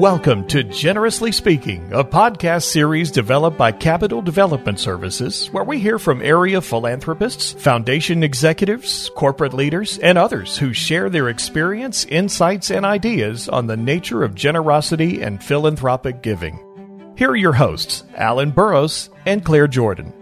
Welcome to Generously Speaking, a podcast series developed by Capital Development Services, where we hear from area philanthropists, foundation executives, corporate leaders, and others who share their experience, insights, and ideas on the nature of generosity and philanthropic giving. Here are your hosts, Alan Burrows and Claire Jordan.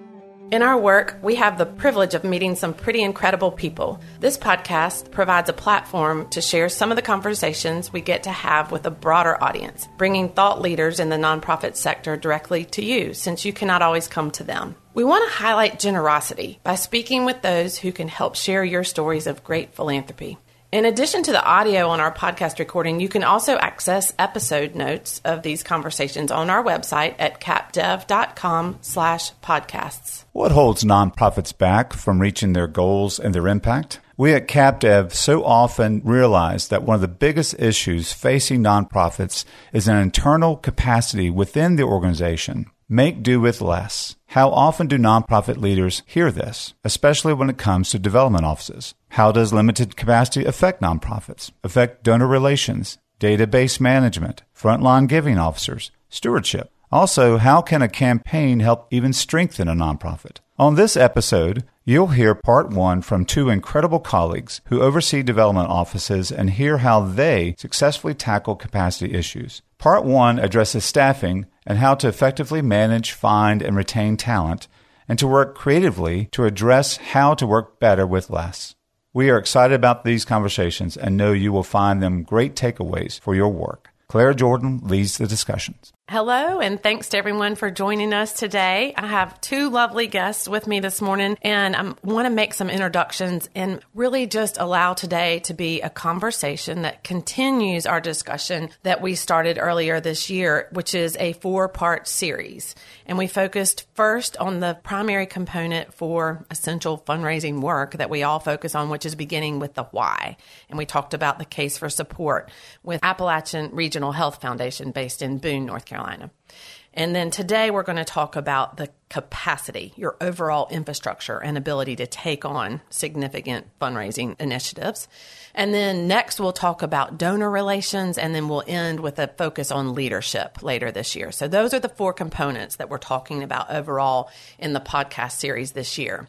In our work, we have the privilege of meeting some pretty incredible people. This podcast provides a platform to share some of the conversations we get to have with a broader audience, bringing thought leaders in the nonprofit sector directly to you since you cannot always come to them. We want to highlight generosity by speaking with those who can help share your stories of great philanthropy. In addition to the audio on our podcast recording, you can also access episode notes of these conversations on our website at capdev.com slash podcasts. What holds nonprofits back from reaching their goals and their impact? We at CapDev so often realize that one of the biggest issues facing nonprofits is an internal capacity within the organization. Make do with less. How often do nonprofit leaders hear this, especially when it comes to development offices? How does limited capacity affect nonprofits, affect donor relations, database management, frontline giving officers, stewardship? Also, how can a campaign help even strengthen a nonprofit? On this episode, you'll hear part one from two incredible colleagues who oversee development offices and hear how they successfully tackle capacity issues. Part one addresses staffing and how to effectively manage, find, and retain talent, and to work creatively to address how to work better with less. We are excited about these conversations and know you will find them great takeaways for your work. Claire Jordan leads the discussions. Hello, and thanks to everyone for joining us today. I have two lovely guests with me this morning, and I want to make some introductions and really just allow today to be a conversation that continues our discussion that we started earlier this year, which is a four part series. And we focused first on the primary component for essential fundraising work that we all focus on, which is beginning with the why. And we talked about the case for support with Appalachian Regional Health Foundation based in Boone, North Carolina. Carolina. And then today we're going to talk about the capacity, your overall infrastructure and ability to take on significant fundraising initiatives. And then next we'll talk about donor relations and then we'll end with a focus on leadership later this year. So those are the four components that we're talking about overall in the podcast series this year.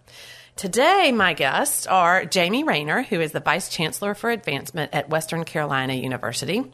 Today, my guests are Jamie Rayner, who is the Vice Chancellor for Advancement at Western Carolina University,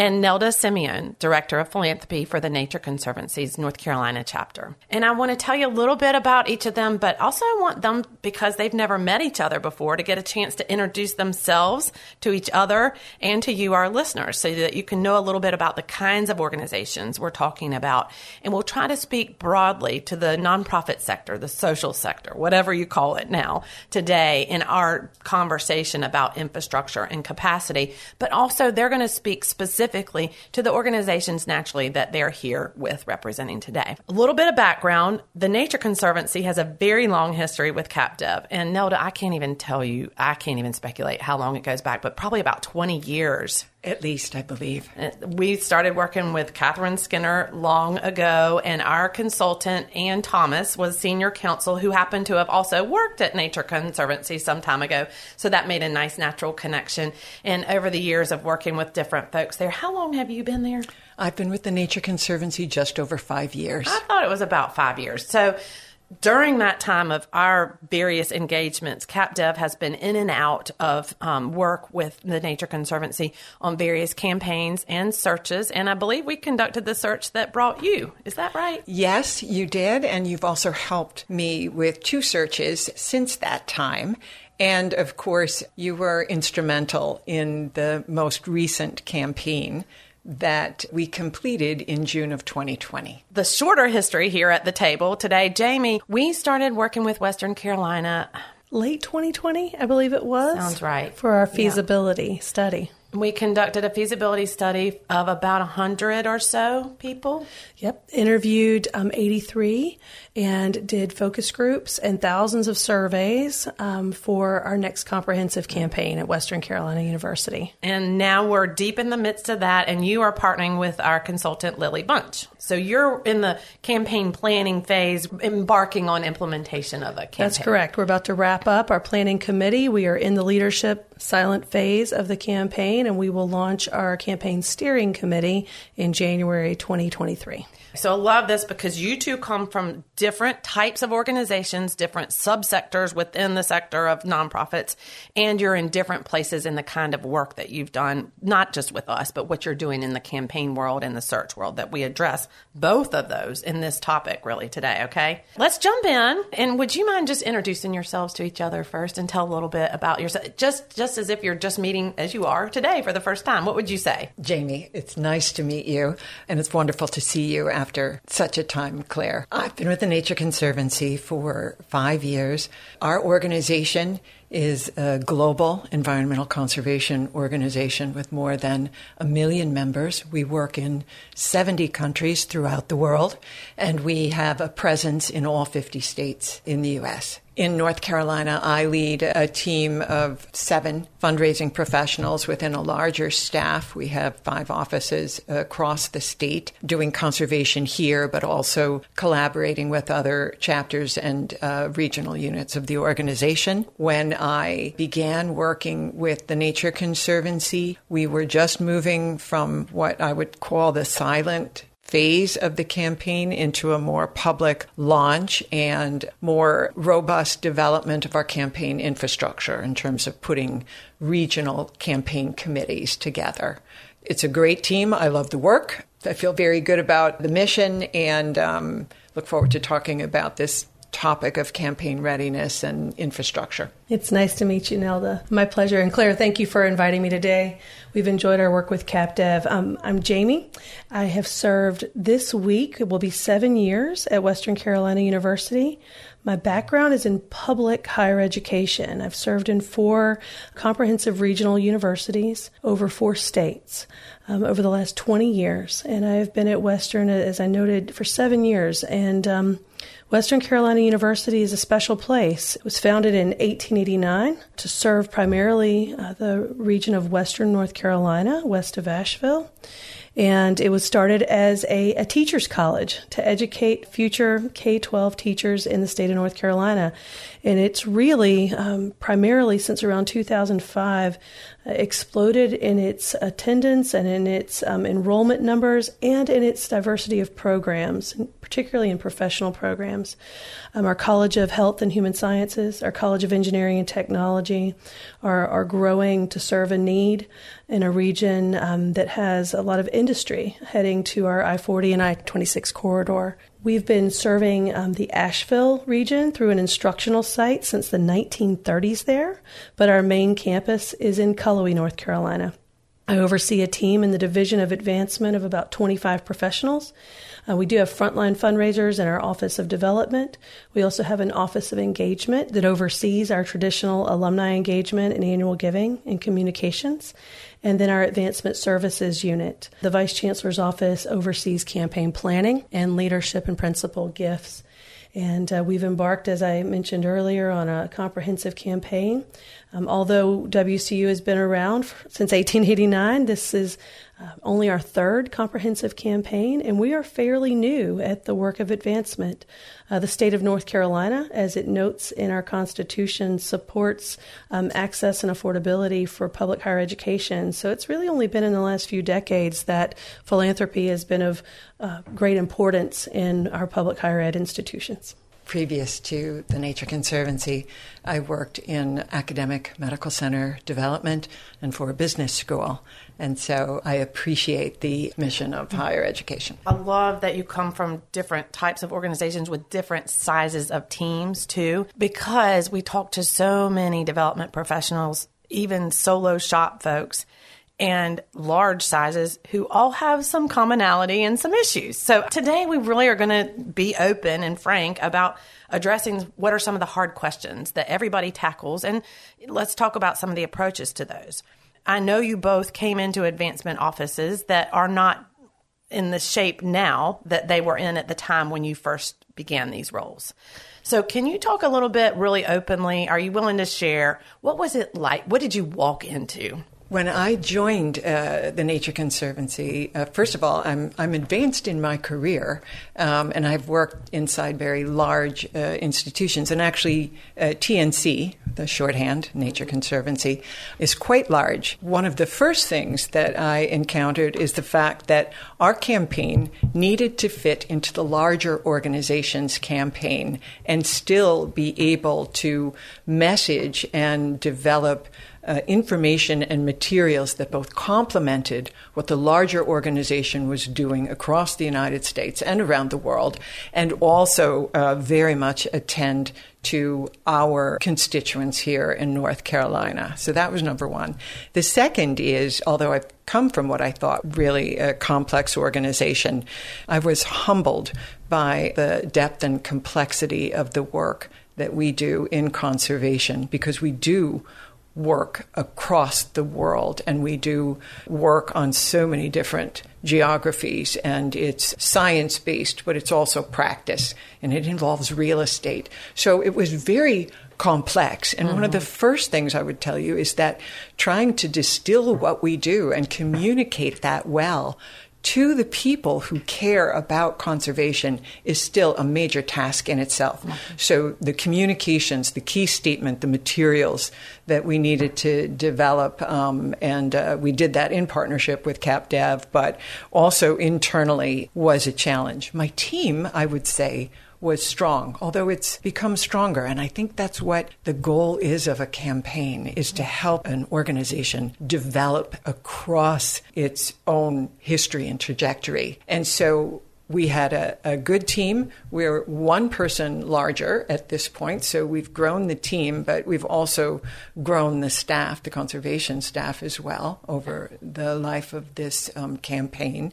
and Nelda Simeon, Director of Philanthropy for the Nature Conservancy's North Carolina chapter. And I want to tell you a little bit about each of them, but also I want them, because they've never met each other before, to get a chance to introduce themselves to each other and to you, our listeners, so that you can know a little bit about the kinds of organizations we're talking about. And we'll try to speak broadly to the nonprofit sector, the social sector, whatever you call it now, today in our conversation about infrastructure and capacity. But also, they're going to speak specifically specifically to the organizations naturally that they're here with representing today. A little bit of background the Nature Conservancy has a very long history with CapDev. And Nelda, I can't even tell you, I can't even speculate how long it goes back, but probably about 20 years at least, I believe. Uh, we started working with Catherine Skinner long ago, and our consultant, Ann Thomas, was senior counsel who happened to have also worked at Nature Conservancy some time ago. So that made a nice natural connection. And over the years of working with different folks there, how long have you been there? I've been with the Nature Conservancy just over five years. I thought it was about five years. So during that time of our various engagements, CapDev has been in and out of um, work with the Nature Conservancy on various campaigns and searches. And I believe we conducted the search that brought you. Is that right? Yes, you did. And you've also helped me with two searches since that time. And of course, you were instrumental in the most recent campaign that we completed in June of 2020. The shorter history here at the table today, Jamie, we started working with Western Carolina um, late 2020, I believe it was. Sounds right. For our feasibility yeah. study. We conducted a feasibility study of about 100 or so people. Yep. Interviewed um, 83 and did focus groups and thousands of surveys um, for our next comprehensive campaign at Western Carolina University. And now we're deep in the midst of that, and you are partnering with our consultant, Lily Bunch. So you're in the campaign planning phase, embarking on implementation of a campaign. That's correct. We're about to wrap up our planning committee. We are in the leadership silent phase of the campaign and we will launch our campaign steering committee in January 2023. So I love this because you two come from different types of organizations, different subsectors within the sector of nonprofits, and you're in different places in the kind of work that you've done, not just with us, but what you're doing in the campaign world and the search world that we address both of those in this topic really today, okay? Let's jump in. And would you mind just introducing yourselves to each other first and tell a little bit about yourself just just as if you're just meeting as you are today for the first time. What would you say? Jamie, it's nice to meet you and it's wonderful to see you after such a time, Claire. I've been with the Nature Conservancy for five years. Our organization is a global environmental conservation organization with more than a million members. We work in 70 countries throughout the world, and we have a presence in all 50 states in the U.S. In North Carolina, I lead a team of seven fundraising professionals within a larger staff. We have five offices across the state doing conservation here, but also collaborating with other chapters and uh, regional units of the organization. When I began working with the Nature Conservancy, we were just moving from what I would call the silent phase of the campaign into a more public launch and more robust development of our campaign infrastructure in terms of putting regional campaign committees together. It's a great team. I love the work. I feel very good about the mission and um, look forward to talking about this topic of campaign readiness and infrastructure. It's nice to meet you, Nelda. My pleasure. And Claire, thank you for inviting me today. We've enjoyed our work with CapDev. Um, I'm Jamie. I have served this week, it will be seven years at Western Carolina University. My background is in public higher education. I've served in four comprehensive regional universities over four states um, over the last 20 years. And I've been at Western, as I noted, for seven years. And um, Western Carolina University is a special place. It was founded in 1889 to serve primarily uh, the region of Western North Carolina, west of Asheville. And it was started as a, a teacher's college to educate future K 12 teachers in the state of North Carolina. And it's really, um, primarily since around 2005, uh, exploded in its attendance and in its um, enrollment numbers and in its diversity of programs, particularly in professional programs. Um, our College of Health and Human Sciences, our College of Engineering and Technology are, are growing to serve a need in a region um, that has a lot of industry heading to our I 40 and I 26 corridor. We've been serving um, the Asheville region through an instructional site since the 1930s there, but our main campus is in Cullowhee, North Carolina. I oversee a team in the Division of Advancement of about 25 professionals. Uh, we do have frontline fundraisers in our Office of Development. We also have an Office of Engagement that oversees our traditional alumni engagement and annual giving and communications. And then our Advancement Services Unit. The Vice Chancellor's Office oversees campaign planning and leadership and principal gifts. And uh, we've embarked, as I mentioned earlier, on a comprehensive campaign. Um, although WCU has been around since 1889, this is uh, only our third comprehensive campaign, and we are fairly new at the work of advancement. Uh, the state of North Carolina, as it notes in our Constitution, supports um, access and affordability for public higher education. So it's really only been in the last few decades that philanthropy has been of uh, great importance in our public higher ed institutions previous to the Nature Conservancy, I worked in academic medical center development and for a business school. And so I appreciate the mission of higher education. I love that you come from different types of organizations with different sizes of teams, too, because we talk to so many development professionals, even solo shop folks and large sizes who all have some commonality and some issues. So today we really are going to be open and frank about addressing what are some of the hard questions that everybody tackles and let's talk about some of the approaches to those. I know you both came into advancement offices that are not in the shape now that they were in at the time when you first began these roles. So, can you talk a little bit really openly? Are you willing to share what was it like? What did you walk into? When I joined uh, the Nature Conservancy, uh, first of all, I'm, I'm advanced in my career, um, and I've worked inside very large uh, institutions. And actually, uh, TNC, the shorthand, Nature Conservancy, is quite large. One of the first things that I encountered is the fact that our campaign needed to fit into the larger organization's campaign and still be able to message and develop uh, information and materials that both complemented what the larger organization was doing across the United States and around the world, and also uh, very much attend to our constituents here in North Carolina. So that was number one. The second is, although I've come from what I thought really a complex organization, I was humbled by the depth and complexity of the work that we do in conservation because we do work across the world and we do work on so many different geographies and it's science based but it's also practice and it involves real estate so it was very complex and mm-hmm. one of the mm-hmm. first things i would tell you is that trying to distill what we do and communicate that well to the people who care about conservation is still a major task in itself. So the communications, the key statement, the materials that we needed to develop, um, and uh, we did that in partnership with CapDev, but also internally was a challenge. My team, I would say, was strong, although it's become stronger. And I think that's what the goal is of a campaign is to help an organization develop across its own history and trajectory. And so we had a, a, good team. We're one person larger at this point, so we've grown the team, but we've also grown the staff, the conservation staff as well, over the life of this um, campaign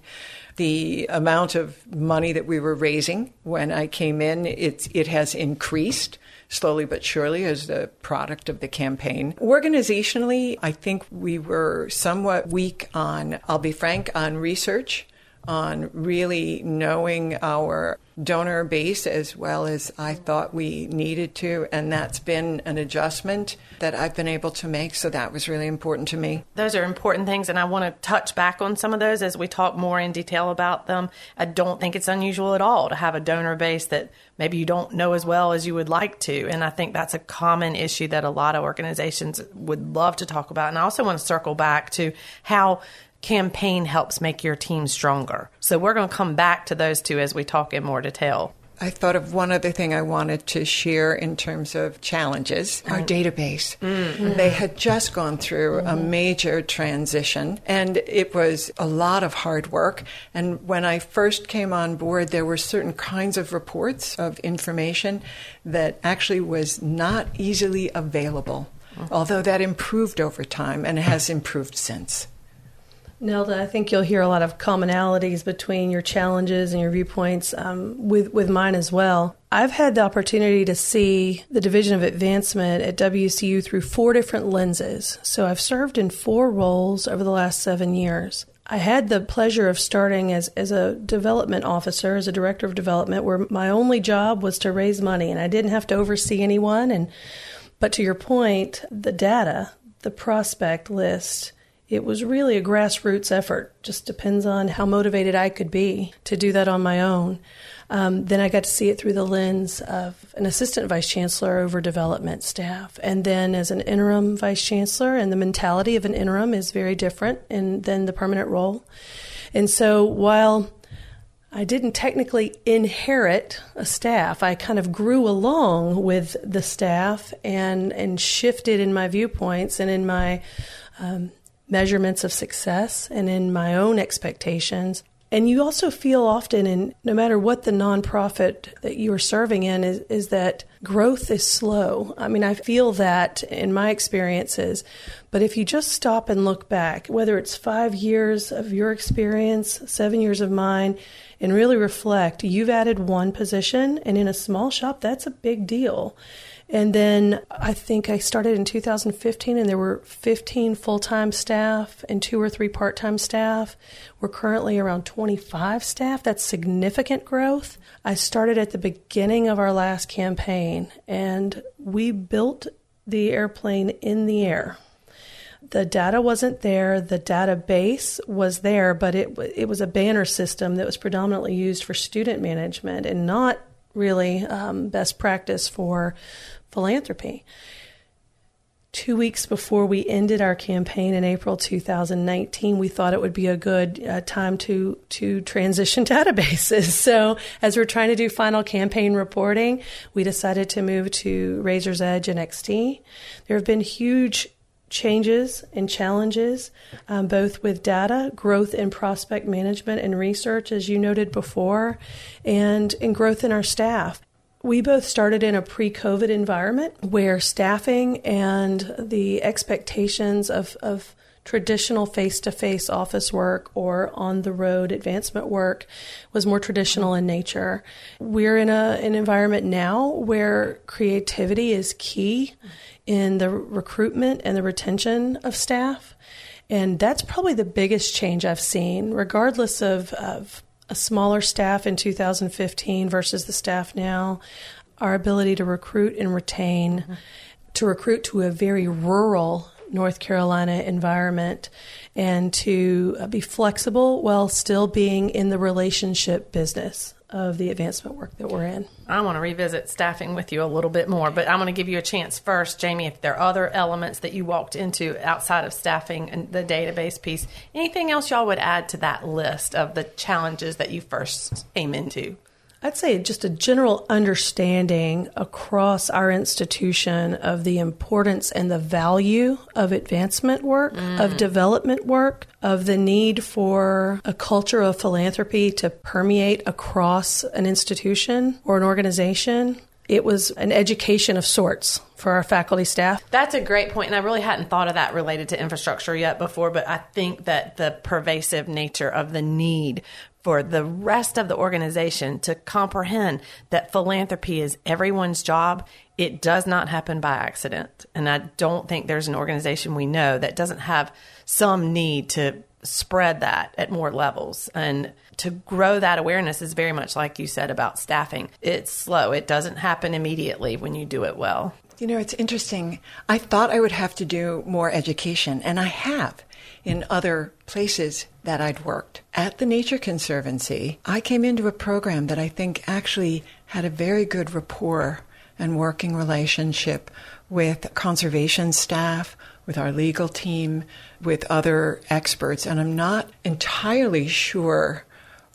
the amount of money that we were raising when I came in, it, it has increased slowly but surely as the product of the campaign. Organizationally, I think we were somewhat weak on, I'll be frank, on research on really knowing our donor base as well as I thought we needed to. And that's been an adjustment that I've been able to make. So that was really important to me. Those are important things. And I want to touch back on some of those as we talk more in detail about them. I don't think it's unusual at all to have a donor base that maybe you don't know as well as you would like to. And I think that's a common issue that a lot of organizations would love to talk about. And I also want to circle back to how campaign helps make your team stronger. So we're going to come back to those two as we talk in more detail. I thought of one other thing I wanted to share in terms of challenges our mm. database. Mm-hmm. They had just gone through mm-hmm. a major transition, and it was a lot of hard work. And when I first came on board, there were certain kinds of reports of information that actually was not easily available, mm-hmm. although that improved over time and has improved since. Nelda, I think you'll hear a lot of commonalities between your challenges and your viewpoints um, with with mine as well. I've had the opportunity to see the Division of Advancement at WCU through four different lenses. So I've served in four roles over the last seven years. I had the pleasure of starting as, as a development officer, as a director of development, where my only job was to raise money and I didn't have to oversee anyone. And but to your point, the data, the prospect list, it was really a grassroots effort. Just depends on how motivated I could be to do that on my own. Um, then I got to see it through the lens of an assistant vice chancellor over development staff, and then as an interim vice chancellor. And the mentality of an interim is very different in, than the permanent role. And so while I didn't technically inherit a staff. I kind of grew along with the staff and and shifted in my viewpoints and in my um, measurements of success and in my own expectations. And you also feel often, in no matter what the nonprofit that you are serving in, is, is that growth is slow. I mean, I feel that in my experiences. But if you just stop and look back, whether it's five years of your experience, seven years of mine, and really reflect, you've added one position, and in a small shop, that's a big deal. And then I think I started in 2015 and there were 15 full time staff and two or three part time staff. We're currently around 25 staff. That's significant growth. I started at the beginning of our last campaign and we built the airplane in the air. The data wasn't there. The database was there, but it it was a banner system that was predominantly used for student management and not really um, best practice for philanthropy. two weeks before we ended our campaign in April 2019, we thought it would be a good uh, time to to transition databases. So as we're trying to do final campaign reporting, we decided to move to Raiser's Edge NXT. There have been huge changes and challenges, um, both with data, growth in prospect management and research, as you noted before, and in growth in our staff. We both started in a pre COVID environment where staffing and the expectations of, of traditional face to face office work or on the road advancement work was more traditional in nature. We're in a, an environment now where creativity is key in the recruitment and the retention of staff. And that's probably the biggest change I've seen, regardless of, of a smaller staff in 2015 versus the staff now, our ability to recruit and retain, to recruit to a very rural North Carolina environment, and to uh, be flexible while still being in the relationship business of the advancement work that we're in. I want to revisit staffing with you a little bit more, but I'm going to give you a chance first, Jamie, if there are other elements that you walked into outside of staffing and the database piece. Anything else y'all would add to that list of the challenges that you first came into? I'd say just a general understanding across our institution of the importance and the value of advancement work, mm. of development work, of the need for a culture of philanthropy to permeate across an institution or an organization. It was an education of sorts for our faculty staff. That's a great point, and I really hadn't thought of that related to infrastructure yet before, but I think that the pervasive nature of the need for the rest of the organization to comprehend that philanthropy is everyone's job. It does not happen by accident. And I don't think there's an organization we know that doesn't have some need to spread that at more levels. And to grow that awareness is very much like you said about staffing. It's slow, it doesn't happen immediately when you do it well. You know, it's interesting. I thought I would have to do more education, and I have in other places that I'd worked. At the Nature Conservancy, I came into a program that I think actually had a very good rapport and working relationship with conservation staff, with our legal team, with other experts. And I'm not entirely sure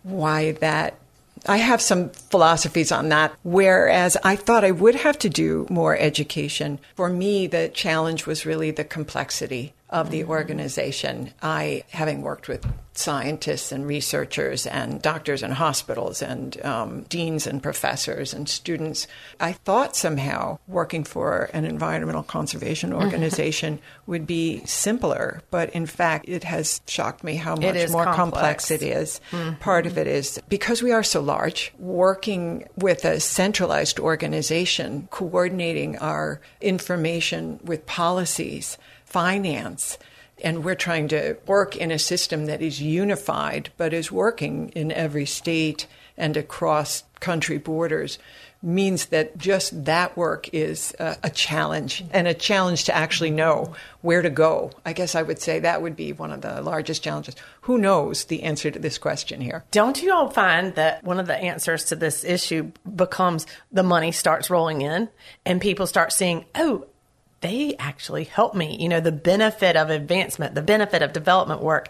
why that I have some philosophies on that, whereas I thought I would have to do more education. For me, the challenge was really the complexity of the organization. I, having worked with scientists and researchers and doctors and hospitals and um, deans and professors and students, I thought somehow working for an environmental conservation mm-hmm. organization would be simpler. But in fact, it has shocked me how much more complex. complex. it is. Mm-hmm. Part of it is because we are so large, working with a centralized organization, coordinating our information with policies finance. And we're trying to work in a system that is unified, but is working in every state and across country borders means that just that work is a, challenge and a challenge to actually know where to go. I guess I would say that would be one of the largest challenges. Who knows the answer to this question here? Don't you all find that one of the answers to this issue becomes the money starts rolling in and people start seeing, oh, they actually help me. You know, the benefit of advancement, the benefit of development work,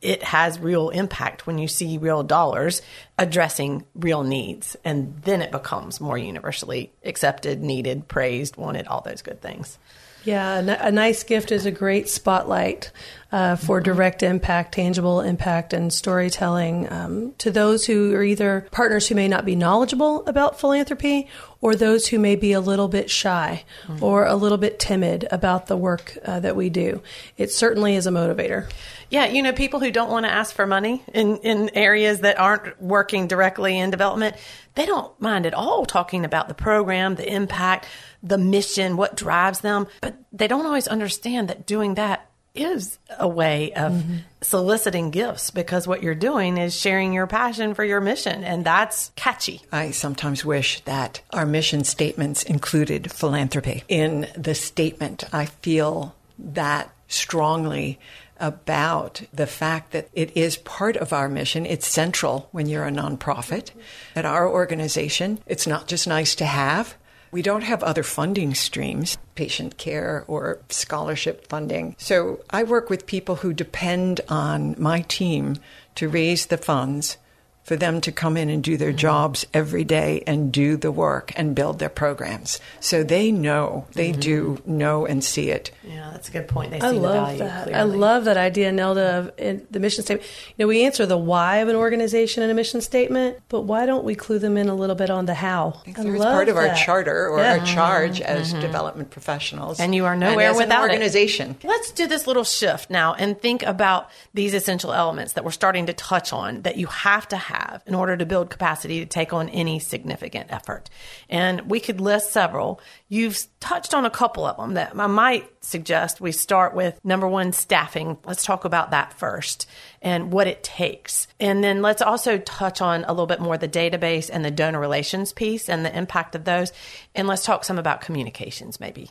it has real impact when you see real dollars addressing real needs. And then it becomes more universally accepted, needed, praised, wanted, all those good things. Yeah, a nice gift is a great spotlight uh, for mm-hmm. direct impact, tangible impact, and storytelling um, to those who are either partners who may not be knowledgeable about philanthropy or those who may be a little bit shy mm-hmm. or a little bit timid about the work uh, that we do. It certainly is a motivator. Yeah, you know, people who don't want to ask for money in, in areas that aren't working directly in development, they don't mind at all talking about the program, the impact, the mission, what drives them, but they don't always understand that doing that is a way of mm-hmm. soliciting gifts because what you're doing is sharing your passion for your mission, and that's catchy. I sometimes wish that our mission statements included philanthropy. In the statement, I feel that strongly about the fact that it is part of our mission. It's central when you're a nonprofit. Mm-hmm. At our organization, it's not just nice to have, We don't have other funding streams, patient care or scholarship funding. So I work with people who depend on my team to raise the funds for them to come in and do their jobs every day and do the work and build their programs. So they know, they mm-hmm. do know and see it. Yeah, that's a good point. They I love that. Clearly. I love that idea, Nelda, of the mission statement. You know, we answer the why of an organization in a mission statement, but why don't we clue them in a little bit on the how? I it's part of that. our charter or yeah. our charge mm-hmm. as mm-hmm. development professionals. And you are nowhere without an organization. It. Let's do this little shift now and think about these essential elements that we're starting to touch on that you have to have have in order to build capacity to take on any significant effort. And we could list several. You've touched on a couple of them that I might suggest we start with number one, staffing. Let's talk about that first and what it takes. And then let's also touch on a little bit more the database and the donor relations piece and the impact of those. And let's talk some about communications maybe.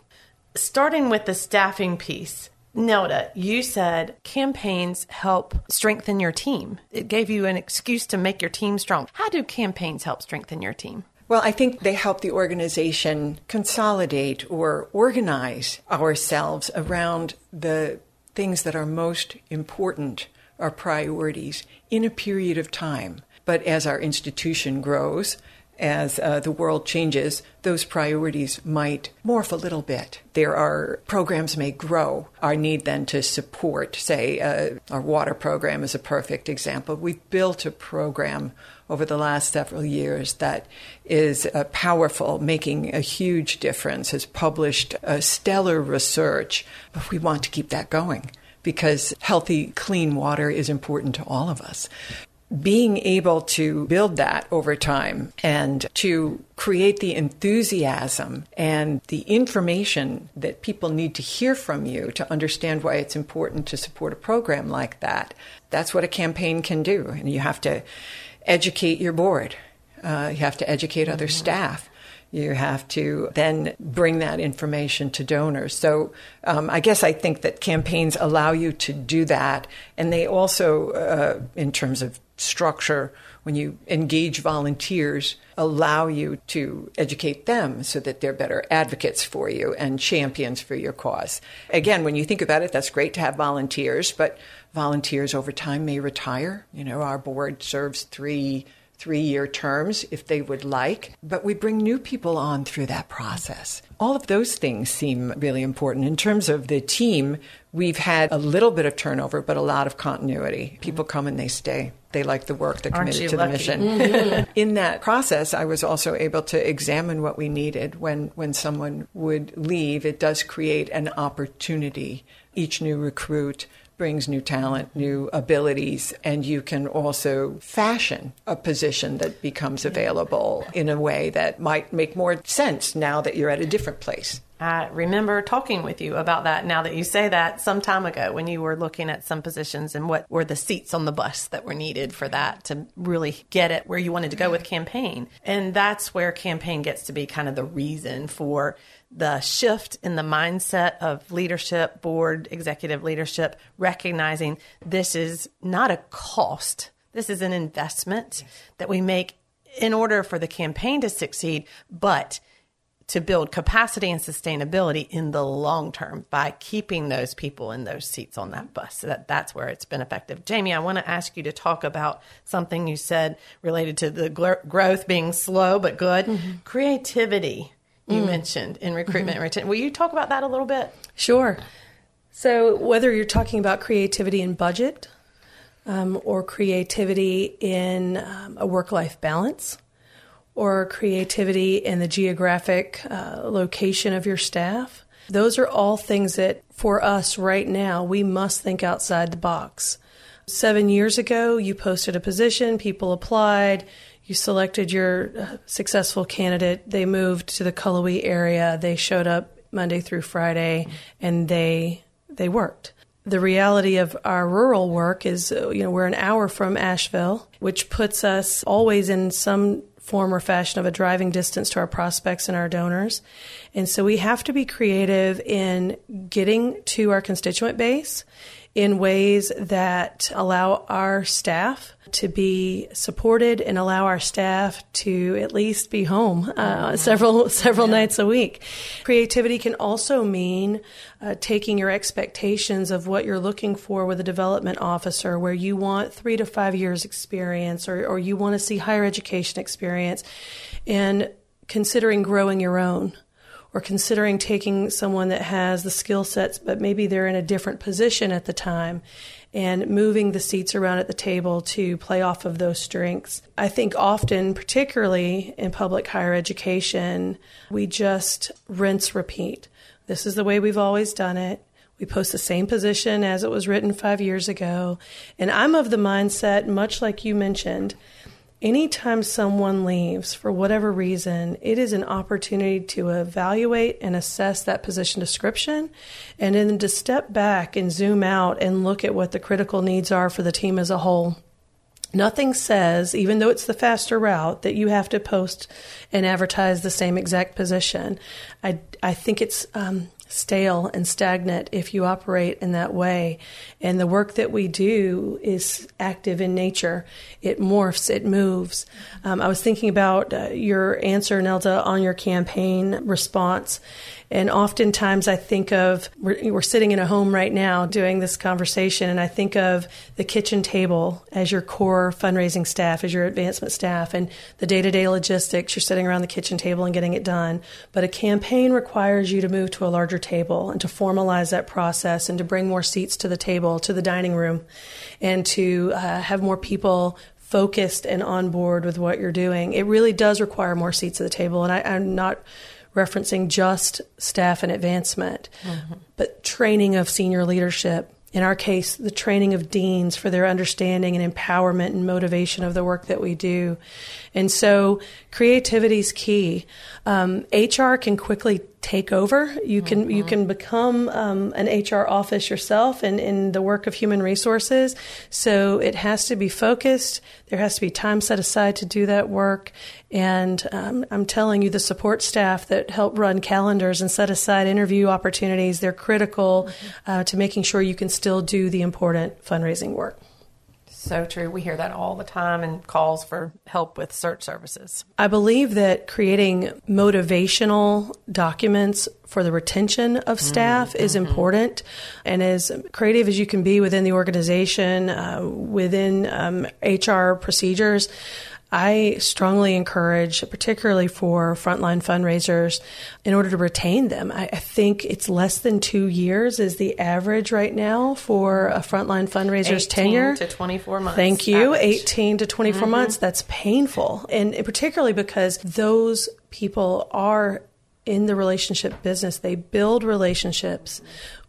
Starting with the staffing piece, Nelda, you said campaigns help strengthen your team. It gave you an excuse to make your team strong. How do campaigns help strengthen your team? Well, I think they help the organization consolidate or organize ourselves around the things that are most important, our priorities, in a period of time. But as our institution grows, as uh, the world changes, those priorities might morph a little bit. There are programs may grow. Our need then to support, say, uh, our water program is a perfect example. We've built a program over the last several years that is uh, powerful, making a huge difference, has published stellar research, but we want to keep that going because healthy, clean water is important to all of us being able to build that over time and to create the enthusiasm and the information that people need to hear from you to understand why it's important to support a program like that. That's what a campaign can do. And you have to educate your board, uh, you have to educate other mm-hmm. staff. You have to then bring that information to donors. So um, I guess I think that campaigns allow you to do that. And they also, uh, in terms of structure, when you engage volunteers, allow you to educate them so that they're better advocates for you and champions for your cause. Again, when you think about it, that's great to have volunteers, but volunteers over time may retire. You know, our board serves three three year terms if they would like, but we bring new people on through that process. All of those things seem really important. In terms of the team, we've had a little bit of turnover, but a lot of continuity. People come and they stay. They like the work, they're committed to lucky? the mission. Mm-hmm. In that process, I was also able to examine what we needed when, when someone would leave. It does create an opportunity. Each new recruit brings new talent, new abilities, and you can also fashion a position that becomes available in a way that might make more sense now that you're at a different place. I remember talking with you about that now that you say that some time ago when you were looking at some positions and what were the seats on the bus that were needed for that to really get it where you wanted to go with campaign. And that's where campaign gets to be kind of the reason for the shift in the mindset of leadership, board, executive leadership, recognizing this is not a cost. This is an investment that we make in order for the campaign to succeed, but to build capacity and sustainability in the long term by keeping those people in those seats on that bus. So that, that's where it's been effective. Jamie, I want to ask you to talk about something you said related to the gl- growth being slow but good. Mm-hmm. Creativity you mm. mentioned in recruitment mm-hmm. and retention. Will you talk about that a little bit? Sure. So, whether you're talking about creativity in budget um, or creativity in um, a work life balance or creativity in the geographic uh, location of your staff, those are all things that for us right now, we must think outside the box. Seven years ago, you posted a position, people applied you selected your uh, successful candidate. They moved to the Cullowhee area. They showed up Monday through Friday, and they they worked. The reality of our rural work is, uh, you know, we're an hour from Asheville, which puts us always in some form or fashion of a driving distance to our prospects and our donors. And so we have to be creative in getting to our constituent base in ways that allow our staff to be supported and allow our staff to at least be home uh, mm-hmm. several several yeah. nights a week. Creativity can also mean uh, taking your expectations of what you're looking for with a development officer, where you want three to five years experience, or or you want to see higher education experience, and considering growing your own or considering taking someone that has the skill sets, but maybe they're in a different position at the time and moving the seats around at the table to play off of those strengths. I think often, particularly in public higher education, we just rinse repeat. This is the way we've always done it. We post the same position as it was written five years ago. And I'm of the mindset, much like you mentioned, anytime someone leaves for whatever reason, it is an opportunity to evaluate and assess that position description and then to step back and zoom out and look at what the critical needs are for the team as a whole. Nothing says, even though it's the faster route, that you have to post and advertise the same exact position. I, I think it's um, stale and stagnant if you operate in that way. And the work that we do is active in nature. It morphs, it moves. Um, I was thinking about uh, your answer, Nelda, on your campaign response. And oftentimes I think of, we're, we're, sitting in a home right now doing this conversation, and I think of the kitchen table as your core fundraising staff, as your advancement staff, and the day to day logistics. You're sitting around the kitchen table and getting it done. But a campaign requires you to move to a larger table and to formalize that process and to bring more seats to the table, to the dining room, and to uh, have more people focused and on board with what you're doing. It really does require more seats at the table. And I, I'm not referencing just staff and advancement, mm-hmm. but training of senior leadership. In our case, the training of deans for their understanding and empowerment and motivation of the work that we do. And so creativity is key. Um, HR can quickly take over. You can mm-hmm. you can become um, an HR office yourself in, in the work of human resources. So it has to be focused. There has to be time set aside to do that work. And um, I'm telling you, the support staff that help run calendars and set aside interview opportunities, they're critical mm-hmm. uh, to making sure you can still do the important fundraising work. So true. We hear that all the time and calls for help with search services. I believe that creating motivational documents for the retention of staff mm-hmm. is important. And as creative as you can be within the organization, uh, within um, HR procedures, I strongly encourage, particularly for frontline fundraisers, in order to retain them. I, I, think it's less than two years is the average right now for a frontline fundraiser's tenure. to 24 months. Thank you. Average. 18 to 24 mm-hmm. months. That's painful. And particularly because those people are in the relationship business. They build relationships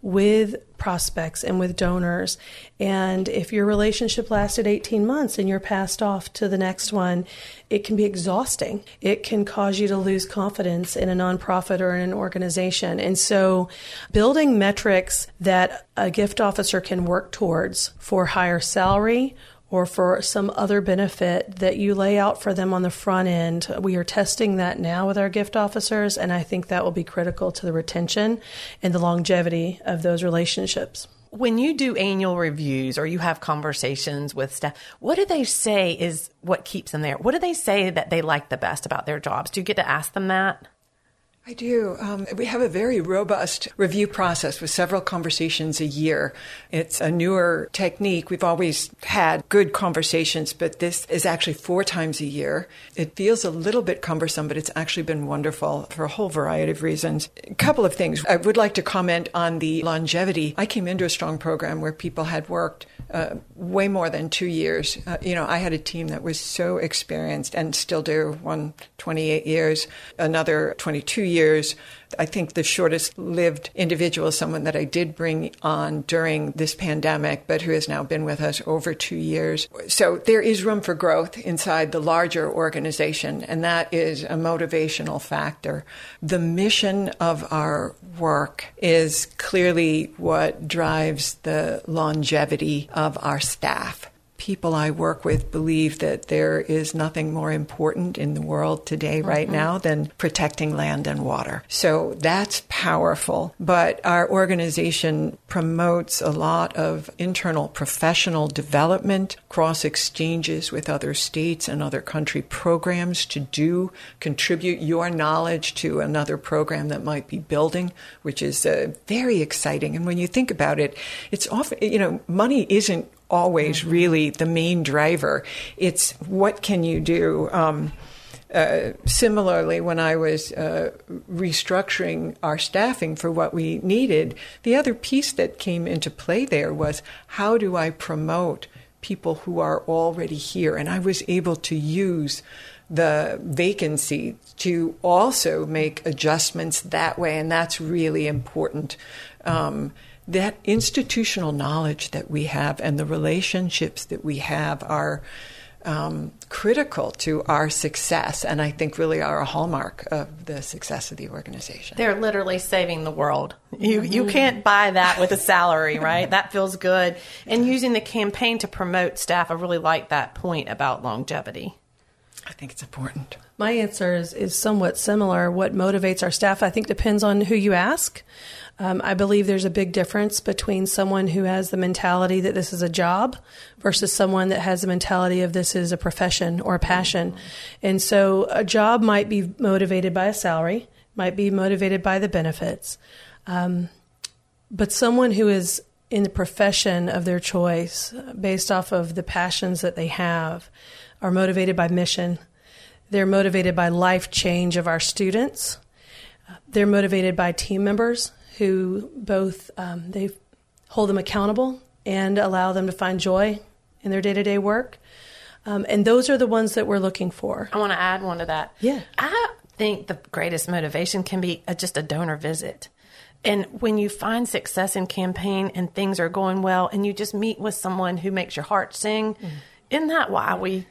with prospects and with donors. And if your relationship lasted 18 months and you're passed off to the next one, it can be exhausting. It can cause you to lose confidence in a nonprofit or in an organization. And so, building metrics that a gift officer can work towards for higher salary or for some other benefit that you lay out for them on the front end. We are testing that now with our gift officers, and I think that will be critical to the retention and the longevity of those relationships. When you do annual reviews or you have conversations with staff, what do they say is what keeps them there? What do they say that they like the best about their jobs? Do you get to ask them that? I do. Um, we have a very robust review process with several conversations a year. It's a newer technique. We've always had good conversations, but this is actually four times a year. It feels a little bit cumbersome, but it's actually been wonderful for a whole variety of reasons. A couple of things. I would like to comment on the longevity. I came into a strong program where people had worked uh, way more than two years. Uh, you know, I had a team that was so experienced and still do one 28 years, another 22 years. I think the shortest lived individual someone that I did bring on during this pandemic, but who has now been with us over two years. So there is room for growth inside the larger organization, and that is a motivational factor. The mission of our work is clearly what drives the longevity of our staff people I work with believe that there is nothing more important in the world today, right mm-hmm. now, than protecting land and water. So that's powerful. But our organization promotes a lot of internal professional development, cross exchanges with other states and other country programs to do, contribute your knowledge to another program that might be building, which is uh, very exciting. And when you think about it, it's often, you know, money isn't always mm-hmm. really the main driver. It's what can you do? Um, uh, similarly, when I was uh, restructuring our staffing for what we needed, the other piece that came into play there was how do I promote people who are already here? And I was able to use the vacancy to also make adjustments that way, and that's really important. Um, that institutional knowledge that we have and the relationships that we have are um, critical to our success, and I think really are a hallmark of the success of the organization. They're literally saving the world. You mm-hmm. you can't buy that with a salary, right? that feels good. And using the campaign to promote staff, I really like that point about longevity. I think it's important. My answer is, is somewhat similar. What motivates our staff, I think, depends on who you ask. Um, I believe there's a big difference between someone who has the mentality that this is a job versus someone that has the mentality of this is a profession or a passion. And so a job might be motivated by a salary, might be motivated by the benefits. Um, but someone who is in the profession of their choice, based off of the passions that they have, are motivated by mission. They're motivated by life change of our students. They're motivated by team members who both um, they hold them accountable and allow them to find joy in their day to day work. Um, and those are the ones that we're looking for. I want to add one to that. Yeah. I think the greatest motivation can be a, just a donor visit. And when you find success in campaign and things are going well, and you just meet with someone who makes your heart sing, mm. isn't that why we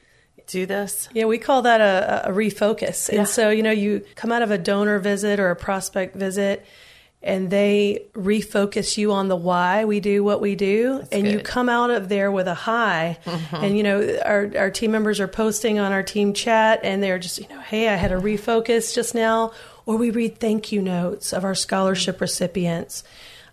do this? Yeah, we call that a, a refocus. Yeah. And so, you know, you come out of a donor visit or a prospect visit and they refocus you on the why we do what we do That's and good. you come out of there with a high. Mm-hmm. and you know our, our team members are posting on our team chat and they're just you know hey i had a refocus just now or we read thank you notes of our scholarship recipients.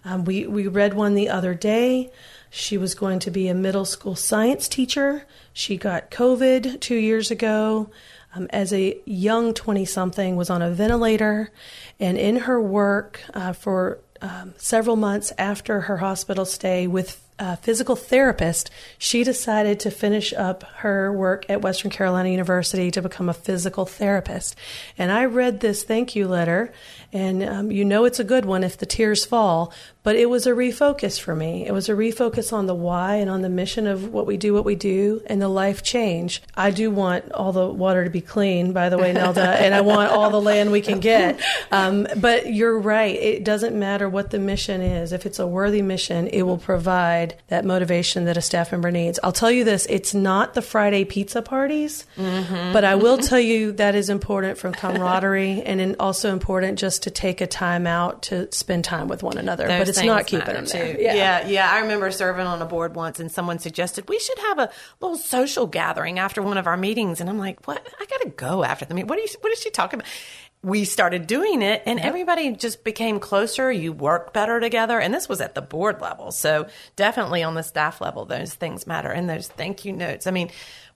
Um, we, we read one the other day. She was going to be a middle school science teacher. She got covid two years ago um, as a young 20 something was on a ventilator and in her work uh, for um, several months after her hospital stay with a physical therapist, she decided to finish up her work at Western Carolina University to become a physical therapist. And I read this thank you letter, and um, you know it's a good one if the tears fall, but it was a refocus for me. It was a refocus on the why and on the mission of what we do, what we do, and the life change. I do want all the water to be clean, by the way, Nelda, and I want all the land we can get. Um, but you're right. It doesn't matter what the mission is. If it's a worthy mission, it will provide that motivation that a staff member needs. I'll tell you this it's not the Friday pizza parties, mm-hmm. but I will tell you that is important for camaraderie and also important just to take a time out to spend time with one another. Those but it's not keeping them there. Yeah. yeah, yeah. I remember serving on a board once, and someone suggested we should have a little social gathering after one of our meetings, and I'm like, what? I got to go after the meeting. What are you? What is she talking about? We started doing it and everybody just became closer. You work better together. And this was at the board level. So definitely on the staff level, those things matter. And those thank you notes. I mean,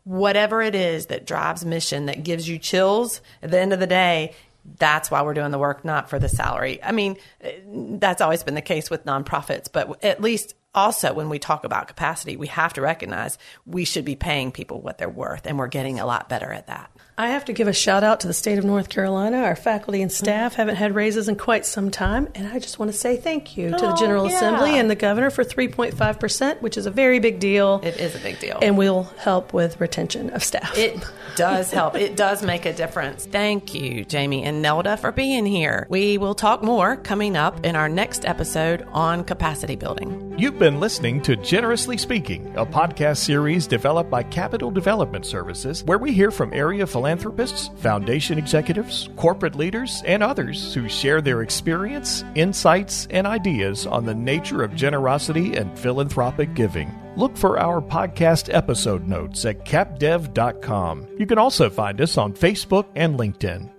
whatever it is that drives mission, that gives you chills at the end of the day, that's why we're doing the work, not for the salary. I mean, eh, that's always been the case with nonprofits, but at least also when we talk about capacity, we have to recognize we should be paying people what they're worth, and we're getting a lot better at that. I have to give a shout out to the state of North Carolina. Our faculty and staff mm-hmm. haven't had raises in quite some time, and I just want to say thank you oh, to the oh, General yeah. Assembly and the governor for 3.5%, which is a very big deal. It is a big deal. And will help with retention of staff. It does help. it does make a difference. Thank you, Jamie and Nelda, for being here. We will talk more coming up in our next episode on capacity building. You've been listening to Generously Speaking, a podcast series developed by Capital Development Services, where we hear from area philanthropists philanthropists, foundation executives, corporate leaders, and others who share their experience, insights, and ideas on the nature of generosity and philanthropic giving. look for our podcast episode notes at capdev.com. You can also find us on Facebook and LinkedIn.